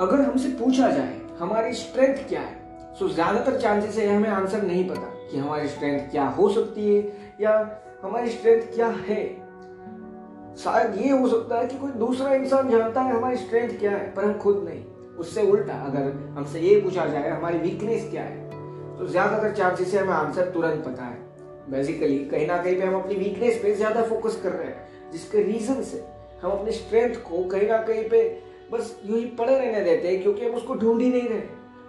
अगर हमसे पूछा जाए, हमारी स्ट्रेंथ क्या है? सो ज़्यादातर चांसेस है हमें आंसर नहीं पता कि हमारी स्ट्रेंथ क्या हो सकती है या हमारी स्ट्रेंथ क्या है। शायद ये हो सकता है कि कोई दूसरा इंसान जानता है हमारी स्ट्रेंथ क्या है, पर हम खुद नहीं। उससे उल्टा अगर हमसे ये पूछा जाए, हमारी वीकनेस क्या है तो ज़्यादातर चांसेस है हमें आंसर तुरंत पता है। बेसिकली कहीं ना कहीं पे हम अपनी वीकनेस पे ज़्यादा फोकस कर रहे हैं, जिसके रीजन से हम अपनी स्ट्रेंथ को कहीं ना कहीं पे बस यूँ ही पड़े रहने देते हैं क्योंकि हम उसको ढूंढ ही नहीं रहे।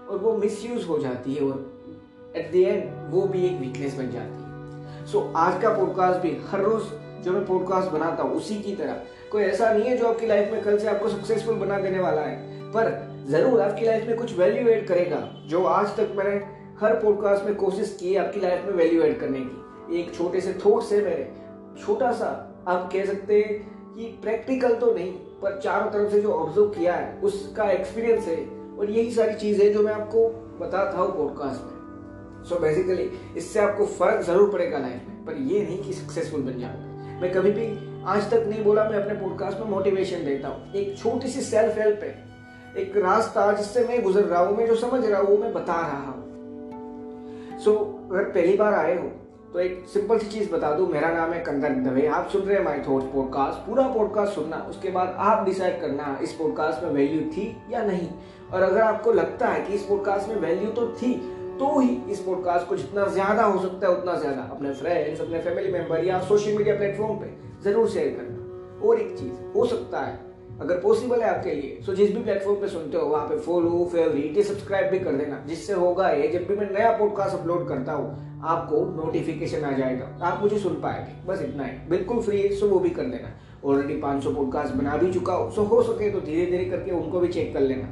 और वो मिस हो जाती है और एट द एंड वो भी एक वीकनेस बन जाती है। सो so, आज का पॉडकास्ट भी हर रोज जो मैं पॉडकास्ट बनाता हूँ उसी की तरह। कोई ऐसा नहीं है जो आपकी लाइफ में कल से आपको सक्सेसफुल बना देने वाला है। पर ज़रूर आपकी लाइफ में कुछ वैल्यू एड करेगा जो आज तक मैंने हर पॉडकास्ट में कोशिश की है आपकी लाइफ में वैल्यू एड करने की। एक छोटे से थॉट से मेरे। छोटा सा आप कह सकते हैं कि प्रैक्टिकल तो नहीं। पर चारों तरफ़ से जो ऑब्ज़र्व किया है उसका एक्सपीरियंस है और यही सारी चीज़ें जो मैं आपको बताता हूँ पॉडकास्ट में। सो so बेसिकली इससे आपको फ़र्क ज़रूर पड़ेगा लाइफ में पर ये नहीं कि सक्सेसफुल बन जाओगे मैं कभी भी आज तक नहीं बोला मैं अपने पॉडकास्ट में मोटिवेशन देता हूँ। एक छोटी सी सेल्फ हेल्प है एक रास्ता जिससे मैं गुजर रहा हूँ मैं जो समझ रहा हूँ मैं बता रहा हूँ। सो so, अगर पहली बार आए हो तो एक सिंपल सी चीज़ बता दूँ, मेरा नाम है कंदर दवे आप सुन रहे हैं माई थॉट पॉडकास्ट पूरा पॉडकास्ट सुनना, उसके बाद आप डिसाइड करना इस पॉडकास्ट में वैल्यू थी या नहीं। और अगर आपको लगता है कि इस पॉडकास्ट में वैल्यू तो थी तो ही इस पॉडकास्ट को जितना ज़्यादा हो सकता है, उतना ज़्यादा अपने फ्रेंड्स अपने फैमिली मेंबर या सोशल मीडिया प्लेटफॉर्म पे ज़रूर शेयर करना। और एक चीज़, हो सकता है अगर पॉसिबल है आपके लिए तो जिस भी प्लेटफॉर्म पे सुनते हो, वहाँ पे फॉलो फेवरेट सब्सक्राइब भी कर देना। जिससे होगा ये, जब भी मैं नया पॉडकास्ट अपलोड करता हूँ, आपको नोटिफिकेशन आ जाएगा। आप मुझे सुन पाएँगे, बस इतना ही। बिल्कुल फ्री है सो वो भी कर देना। ऑलरेडी 500 पॉडकास्ट बना भी चुका हो सो हो सके तो धीरे धीरे करके उनको भी चेक कर लेना।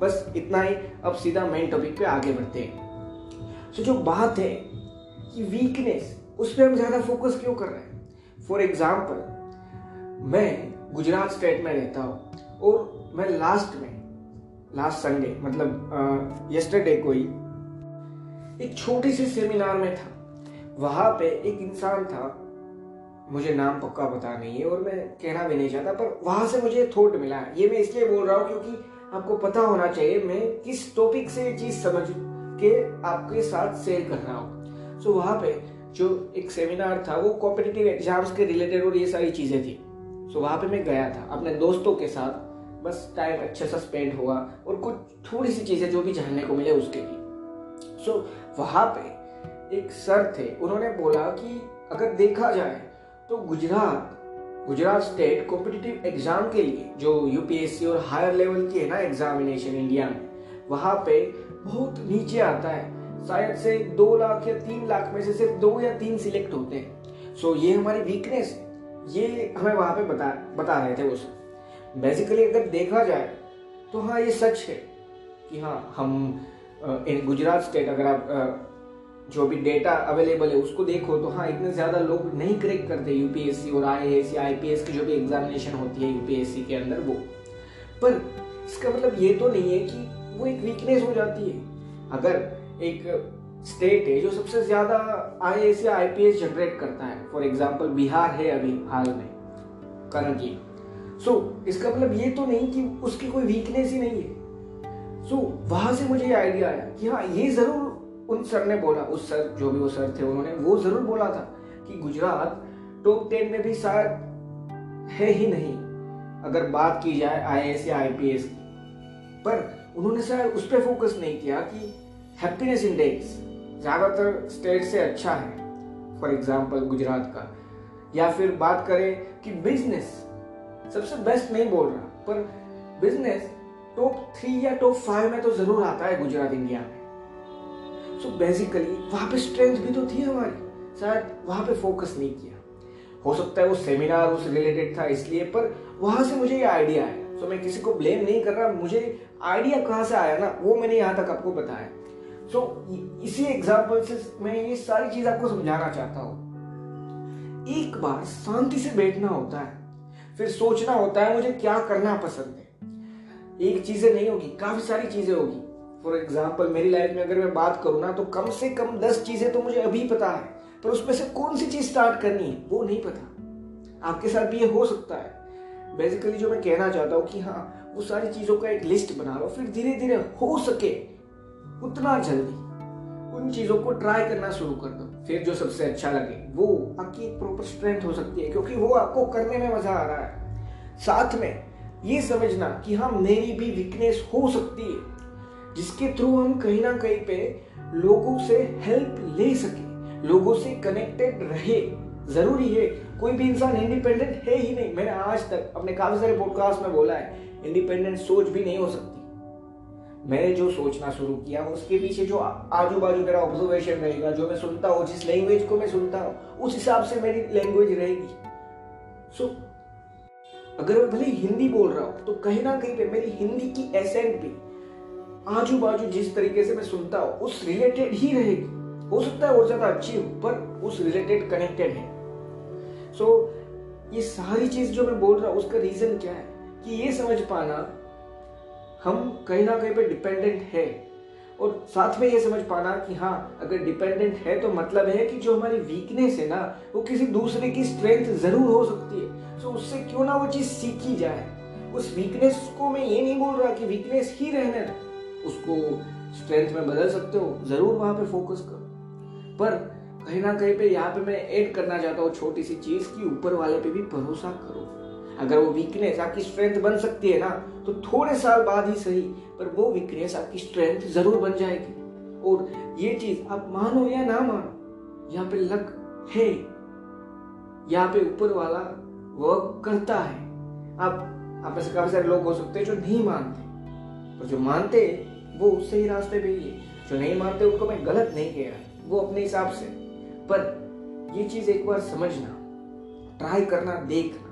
बस इतना ही, अब सीधा मेन टॉपिक पे आगे बढ़ते हैं। सो जो बात है कि वीकनेस उस पर हम ज़्यादा फोकस क्यों कर रहे हैं? फॉर एग्ज़ाम्पल मैं गुजरात स्टेट में रहता हूँ और मैं लास्ट में लास्ट संडे मतलब यस्टरडे को ही एक छोटी सी सेमिनार में था। वहाँ पे एक इंसान था मुझे नाम पक्का पता नहीं है और मैं कहना भी नहीं चाहता पर वहाँ से मुझे थोट मिला। है ये मैं इसलिए बोल रहा हूँ क्योंकि आपको पता होना चाहिए मैं किस टॉपिक से ये चीज़ समझ के आपके साथ शेयर कर रहा हूँ। So, वहाँ पे जो एक सेमिनार था वो कॉम्पिटिटिव एग्ज़ाम्स के रिलेटेड और ये सारी चीज़ें थी। सो वहाँ पे मैं गया था अपने दोस्तों के साथ। बस टाइम अच्छे सा स्पेंड हुआ और कुछ थोड़ी सी चीज़ें जो भी जानने को मिले उसके लिए। सो so, वहाँ पे एक सर थे उन्होंने बोला कि अगर देखा जाए तो Gujarat Gujarat state competitive exam के लिए जो यूपीएससी और हायर लेवल की है ना एग्जामिनेशन इंडिया में वहाँ पे बहुत नीचे आता है। शायद से दो लाख या तीन लाख में से सिर्फ़ दो या तीन सिलेक्ट होते हैं। सो so, ये हमारी वीकनेस है। ये हमें वहाँ पे बता बता रहे थे उस। बेसिकली अगर देखा जाए तो हाँ ये सच है कि हाँ हम इन गुजरात स्टेट अगर आप जो भी डेटा अवेलेबल है, उसको देखो तो हाँ इतने ज़्यादा लोग नहीं क्रैक करते यूपीएससी और आई या आईपीएस की जो भी एग्जामिनेशन होती है यूपीएससी के अंदर वो। पर इसका मतलब ये तो नहीं है कि वो एक वीकनेस हो जाती है। अगर एक स्टेट है जो सबसे ज़्यादा आई एस या आईपीएस जनरेट करता है। फॉर एग्ज़ाम्पल बिहार है अभी हाल में करंटली सो so, इसका मतलब ये तो नहीं कि उसकी कोई वीकनेस ही नहीं है। सो so, वहाँ से मुझे ये आइडिया आया कि हाँ ये ज़रूर उन सर ने बोला उस सर जो भी वो सर थे उन्होंने वो ज़रूर बोला था कि गुजरात टॉप टेन में भी शायद है ही नहीं अगर बात की जाए आई एस या आईपीएस की। पर उन्होंने शायद उस पर फोकस नहीं किया कि हैप्पीनेस इंडेक्स ज़्यादातर स्टेट से अच्छा है फॉर एग्ज़ाम्पल गुजरात का। या फिर बात करें कि बिज़नेस सबसे बेस्ट नहीं बोल रहा, पर बिज़नेस टॉप थ्री या टॉप फाइव में तो ज़रूर आता है गुजरात, इंडिया में। सो बेसिकली वहाँ पे स्ट्रेंथ भी तो थी हमारी, शायद वहाँ पे फोकस नहीं किया। हो सकता है वो सेमिनार उस रिलेटेड था इसलिए, पर वहाँ से मुझे ये आइडिया आया। सो मैं किसी को ब्लेम नहीं कर रहा, मुझे आइडिया कहाँ से आया ना, वो मैंने यहाँ तक आपको बताया। सो so, इसी एग्ज़ाम्पल से मैं ये सारी चीज़ आपको समझाना चाहता हूँ। एक बार शांति से बैठना होता है फिर सोचना होता है मुझे क्या करना पसंद है। एक चीज़ें नहीं होगी काफ़ी सारी चीज़ें होगी। फॉर एग्ज़ाम्पल मेरी लाइफ में अगर मैं बात करूँ ना तो कम से कम दस चीज़ें तो मुझे अभी पता है पर उसमें से कौन सी चीज़ स्टार्ट करनी है वो नहीं पता। आपके साथ भी ये हो सकता है। बेसिकली जो मैं कहना चाहता हूँ कि हाँ वो सारी चीज़ों का एक लिस्ट बना लो फिर धीरे धीरे हो सके उतना जल्दी। उन चीज़ों को ट्राई करना शुरू कर दो। फिर जो सबसे अच्छा लगे, वो आपकी एक प्रॉपर स्ट्रेंथ हो सकती है, क्योंकि वो आपको करने में मज़ा आ रहा है। साथ में ये समझना कि हाँ मेरी भी वीकनेस हो सकती है, जिसके थ्रू हम कहीं ना कहीं पे लोगों से हेल्प ले सके, लोगों से कनेक्टेड रहे। ज़रूरी है, कोई भी इंसान इंडिपेंडेंट है ही नहीं। मैंने आज तक अपने काफ़ी सारे पॉडकास्ट में बोला है इंडिपेंडेंट सोच भी नहीं हो सकती। मैंने जो सोचना शुरू किया उसके पीछे जो आजू बाजू मेरा ऑब्जर्वेशन रहेगा जो मैं सुनता हूँ जिस लैंग्वेज को मैं सुनता हूँ उस हिसाब से मेरी लैंग्वेज रहेगी। सो so, अगर मैं भले हिंदी बोल रहा हूँ तो कहीं ना कहीं पे मेरी हिंदी की एसेंट भी आजू बाजू जिस तरीके से मैं सुनता हूँ उस रिलेटेड ही रहेगी। हो सकता है वो ज़्यादा अच्छी हो पर उस रिलेटेड कनेक्टेड है। सो so, ये सारी चीज़ जो मैं बोल रहा हूँ उसका रीजन क्या है? कि ये समझ पाना हम कहीं ना कहीं पे डिपेंडेंट है। और साथ में ये समझ पाना कि हाँ अगर डिपेंडेंट है तो मतलब है कि जो हमारी वीकनेस है ना, वो किसी दूसरे की स्ट्रेंथ ज़रूर हो सकती है। तो उससे क्यों ना वो चीज़ सीखी जाए? उस वीकनेस को मैं ये नहीं बोल रहा कि वीकनेस ही रहने दो उसको स्ट्रेंथ में बदल सकते हो, ज़रूर वहाँ पे फोकस करो। पर कहीं ना कहीं पे यहाँ पे मैं ऐड करना चाहता हूँ छोटी सी चीज़ की ऊपर वाले पे भी भरोसा करो। अगर वो वीकनेस आपकी स्ट्रेंथ बन सकती है ना तो थोड़े साल बाद ही सही, पर वो वीकनेस आपकी स्ट्रेंथ ज़रूर बन जाएगी। और ये चीज़ आप मानो या ना मानो, यहाँ पे लक है। यहाँ पे ऊपर वाला वर्क करता है। आप आप ऐसे काफ़ी सारे लोग हो सकते हैं जो नहीं मानते। पर जो मानते वो सही रास्ते पे ही है। जो नहीं मानते, उनको मैं गलत नहीं कह रहा वो अपने हिसाब से। पर ये चीज़ एक बार समझना ट्राई करना देखना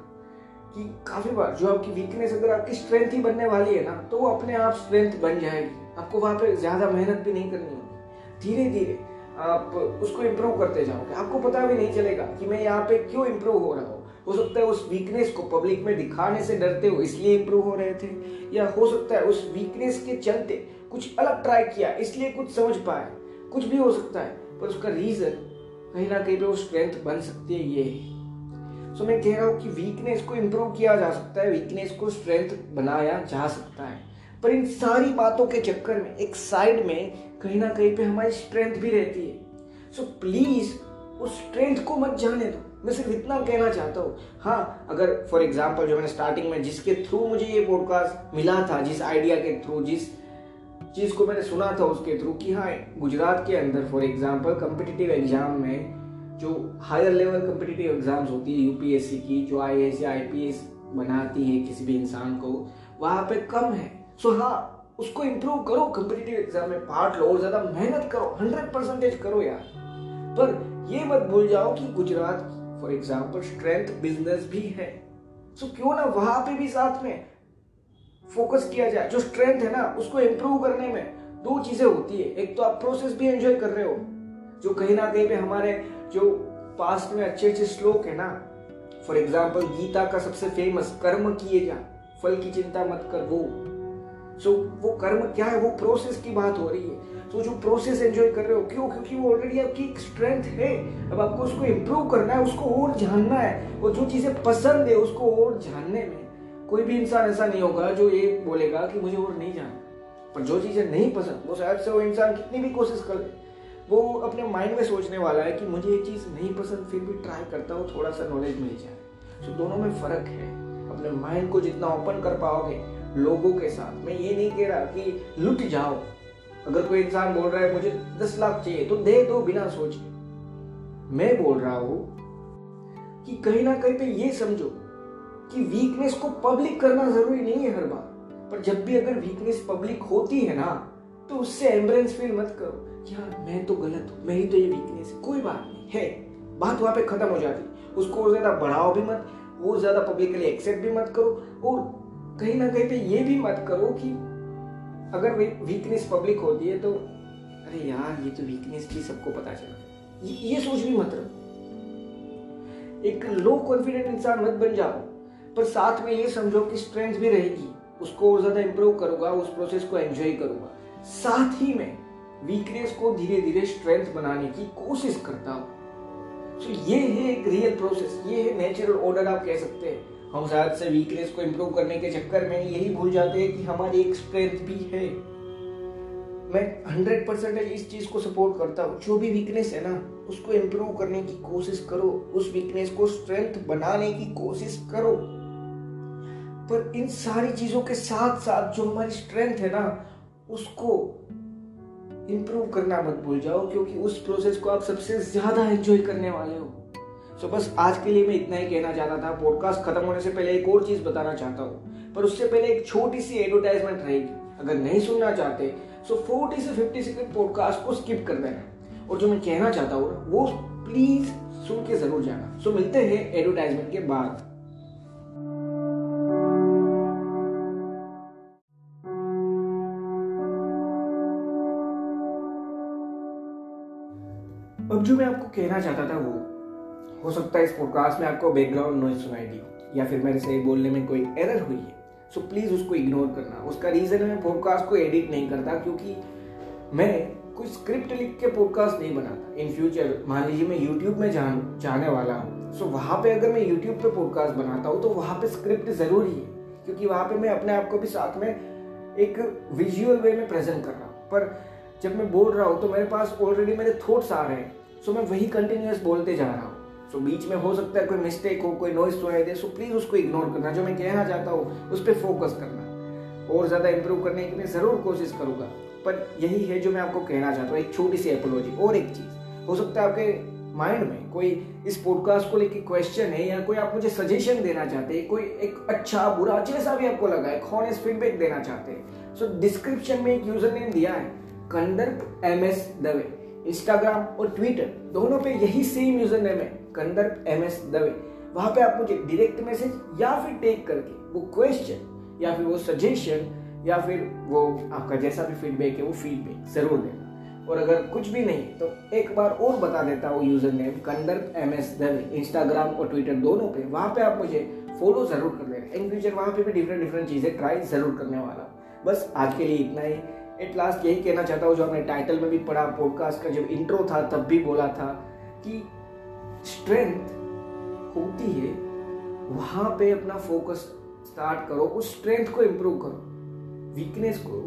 कि काफ़ी बार जो आपकी वीकनेस अगर आपकी स्ट्रेंथ ही बनने वाली है ना तो वो अपने आप स्ट्रेंथ बन जाएगी। आपको वहाँ पर ज़्यादा मेहनत भी नहीं करनी होगी। धीरे धीरे आप उसको इम्प्रूव करते जाओगे। आपको पता भी नहीं चलेगा कि मैं यहाँ पे क्यों इम्प्रूव हो रहा हूँ। हो सकता है उस वीकनेस को पब्लिक में दिखाने से डरते हो इसलिए इम्प्रूव हो रहे थे, या हो सकता है उस वीकनेस के चलते कुछ अलग ट्राई किया, इसलिए कुछ समझ पाए। कुछ भी हो सकता है, पर उसका रीजन कहीं ना कहीं पे वो स्ट्रेंथ बन सकती है, ये सो मैं कह रहा हूँ कि वीकनेस को इम्प्रूव किया जा सकता है वीकनेस को स्ट्रेंथ बनाया जा सकता है। पर इन सारी बातों के चक्कर में एक साइड में कहीं ना कहीं पे हमारी स्ट्रेंथ भी रहती है। सो so, प्लीज़ उस स्ट्रेंथ को मत जाने दो। मैं सिर्फ़ इतना कहना चाहता हूँ। हाँ अगर फॉर एग्ज़ाम्पल जो मैंने स्टार्टिंग में जिसके थ्रू मुझे ये पॉडकास्ट मिला था जिस आइडिया के थ्रू जिस चीज़ को मैंने सुना था उसके थ्रू कि हाँ गुजरात के अंदर फॉर एग्ज़ाम्पल कम्पिटिटिव एग्ज़ाम में जो हायर लेवल कम्पिटिटिव एग्ज़ाम्स होती है यूपीएससी की जो आई एस या आईपीएस बनाती है किसी भी इंसान को वहाँ पे कम है। सो so, हाँ उसको इम्प्रूव करो कम्पिटिटिव एग्ज़ाम में पार्ट लो और ज़्यादा मेहनत करो हंड्रेड परसेंटेज करो यार। पर ये मत भूल जाओ कि Gujarat for example strength business भी है। सो so, क्यों ना वहाँ पे भी साथ में फोकस किया जाए। जो स्ट्रेंथ है ना उसको इम्प्रूव करने में दो चीज़ें होती है। एक तो आप प्रोसेस भी एंजॉय कर रहे हो जो कहीं ना कहीं पे हमारे जो पास्ट में अच्छे अच्छे श्लोक है ना फॉर एग्ज़ाम्पल गीता का सबसे फ़ेमस कर्म किए जा फल की चिंता मत कर वो। सो so, वो कर्म क्या है? वो प्रोसेस की बात हो रही है। तो जो प्रोसेस एंजॉय कर रहे हो क्यों? क्योंकि वो ऑलरेडी आपकी एक स्ट्रेंथ है। अब आपको उसको इम्प्रूव करना है उसको और जानना है और जो चीज़ें पसंद है उसको और जानने में। कोई भी इंसान ऐसा नहीं होगा जो ये बोलेगा कि मुझे और नहीं जानना। पर जो चीज़ें नहीं पसंद वो शायद से वो इंसान कितनी भी कोशिश कर ले। वो अपने माइंड में सोचने वाला है कि मुझे ये चीज़ नहीं पसंद, फिर भी ट्राई करता हूँ थोड़ा सा नॉलेज मिल जाए। सो दोनों में फ़र्क है। अपने माइंड को जितना ओपन कर पाओगे लोगों के साथ। मैं ये नहीं कह रहा कि लुट जाओ। अगर कोई इंसान बोल रहा है, मुझे दस लाख चाहिए तो दे दो बिना सोचे। मैं बोल रहा हूँ कि कहीं ना कहीं पे ये समझो कि वीकनेस को पब्लिक करना ज़रूरी नहीं है हर बार। पर जब भी अगर वीकनेस पब्लिक होती है ना तो उससे एंबुलेंस फील मत करो। यार मैं तो गलत हूँ। मेरी तो ये वीकनेस है। कोई बात नहीं। है। बात वहाँ पे खत्म हो जाती। उसको और ज़्यादा बढ़ाओ भी मत। वो ज़्यादा पब्लिकली एक्सेप्ट भी मत करो। और कहीं ना कहीं पे ये भी मत करो कि अगर वीकनेस पब्लिक होती है तो अरे यार ये तो वीकनेस थी सबको पता चला। ये, ये सोच भी मत रखो एक लो कॉन्फिडेंट इंसान मत बन जाओ। पर साथ में ये समझो कि स्ट्रेंथ भी रहेगी। उसको और ज़्यादा इंप्रूव करूँगा उस प्रोसेस को एंजॉय करूँगा। साथ ही में वीकनेस को धीरे धीरे स्ट्रेंथ बनाने की कोशिश करता हूँ। तो ये है एक रियल प्रोसेस ये है नेचुरल ऑर्डर आप कह सकते हैं। हम शायद से वीकनेस को इम्प्रूव करने के चक्कर में यही भूल जाते हैं कि हमारी एक स्ट्रेंथ भी है। मैं हंड्रेड परसेंटेज इस चीज़ को सपोर्ट करता हूँ। जो भी वीकनेस है ना, उसको इम्प्रूव करने की कोशिश करो। उस वीकनेस को स्ट्रेंथ बनाने की कोशिश करो। पर इन सारी चीज़ों के साथ साथ जो हमारी स्ट्रेंथ है ना उसको इम्प्रूव करना मत भूल जाओ, क्योंकि उस प्रोसेस को आप सबसे ज़्यादा एंजॉय करने वाले हो। सो बस आज के लिए मैं इतना ही कहना चाहता था। पॉडकास्ट खत्म होने से पहले एक और चीज़ बताना चाहता हूँ। पर उससे पहले एक छोटी सी एडवर्टाइजमेंट रहेगी। अगर नहीं सुनना चाहते सो फोर्टी से फिफ्टी सेकेंड पॉडकास्ट को स्किप कर देना। और जो मैं कहना चाहता हूँ, वो प्लीज़ सुन के ज़रूर जाना। सो मिलते हैं एडवर्टाइजमेंट के बाद। अब जो मैं आपको कहना चाहता था वो हो सकता है इस पॉडकास्ट में आपको बैकग्राउंड नॉइज़ सुनाई दी या फिर मेरे से बोलने में कोई एरर हुई है। सो so, प्लीज़ उसको इग्नोर करना। उसका रीज़न है मैं पॉडकास्ट को एडिट नहीं करता क्योंकि मैं कोई स्क्रिप्ट लिख के पॉडकास्ट नहीं बनाता। इन फ्यूचर मान लीजिए मैं यूट्यूब में जान जाने वाला हूँ। सो so, वहाँ पे अगर मैं यूट्यूब पे पॉडकास्ट बनाता हूँ तो वहाँ पे स्क्रिप्ट ज़रूरी है। क्योंकि वहाँ पे मैं अपने आप को भी साथ में एक विजुअल वे में प्रेजेंट कर रहा हूँ। पर जब मैं बोल रहा हूँ तो मेरे पास ऑलरेडी मेरे थॉट्स आ रहे हैं। सो मैं वही कंटिन्यूस बोलते जा रहा हूँ। सो बीच में हो सकता है कोई मिस्टेक हो, कोई नॉइस सुनाई दे सो प्लीज़ उसको इग्नोर करना। जो मैं कहना चाहता हूँ, उस पर फोकस करना। और ज़्यादा इम्प्रूव करने की मैं ज़रूर कोशिश करूँगा। पर यही है जो मैं आपको कहना चाहता हूँ, एक छोटी सी एपोलॉजी और एक चीज़, हो सकता है आपके माइंड में कोई इस पॉडकास्ट को लेके क्वेश्चन है, या कोई आप मुझे सजेशन देना चाहते हैं, कोई एक अच्छा बुरा, जैसा भी आपको लगा है हॉनेस्ट फीडबैक देना चाहते हैं। सो डिस्क्रिप्शन में एक यूज़र नेम दिया है। Kandarp, M S, Dave. Instagram और ट्विटर, दोनों पे यही सेम यूज़र नेम है, कंदर्प, एम एस, दवे। वहाँ पे आप मुझे डायरेक्ट मैसेज या फिर टेक करके वो क्वेश्चन या फिर वो सजेशन या फिर वो आपका जैसा भी फीडबैक है, वो फीडबैक ज़रूर देना। और अगर कुछ भी नहीं तो एक बार और बता देता हूँ user name Kandarp, M S, Dave. Instagram और ट्विटर दोनों पे, वहाँ पे आप मुझे फॉलो ज़रूर कर लेना इन फ्यूचर वहाँ पे भी डिफरेंट डिफरेंट चीज़ें ट्राई ज़रूर करने वाला बस आज के लिए इतना ही। एट लास्ट यही कहना चाहता हूँ, जो हमने टाइटल में भी पढ़ा पॉडकास्ट का, जब इंट्रो था, तब भी बोला था कि स्ट्रेंथ होती है, वहाँ पे अपना फोकस स्टार्ट करो, उस स्ट्रेंथ को इम्प्रूव करो। वीकनेस को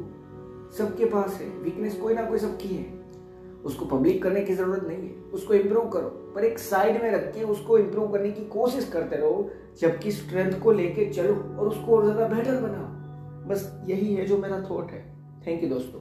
सबके पास है वीकनेस कोई ना कोई सबकी है। उसको पब्लिक करने की ज़रूरत नहीं है, उसको इम्प्रूव करो। पर एक साइड में रख के उसको इम्प्रूव करने की कोशिश करते रहो, जबकि स्ट्रेंथ को लेके चलो और उसको और ज़्यादा बेटर बनाओ। बस यही है जो मेरा थॉट है। थैंक यू दोस्तों।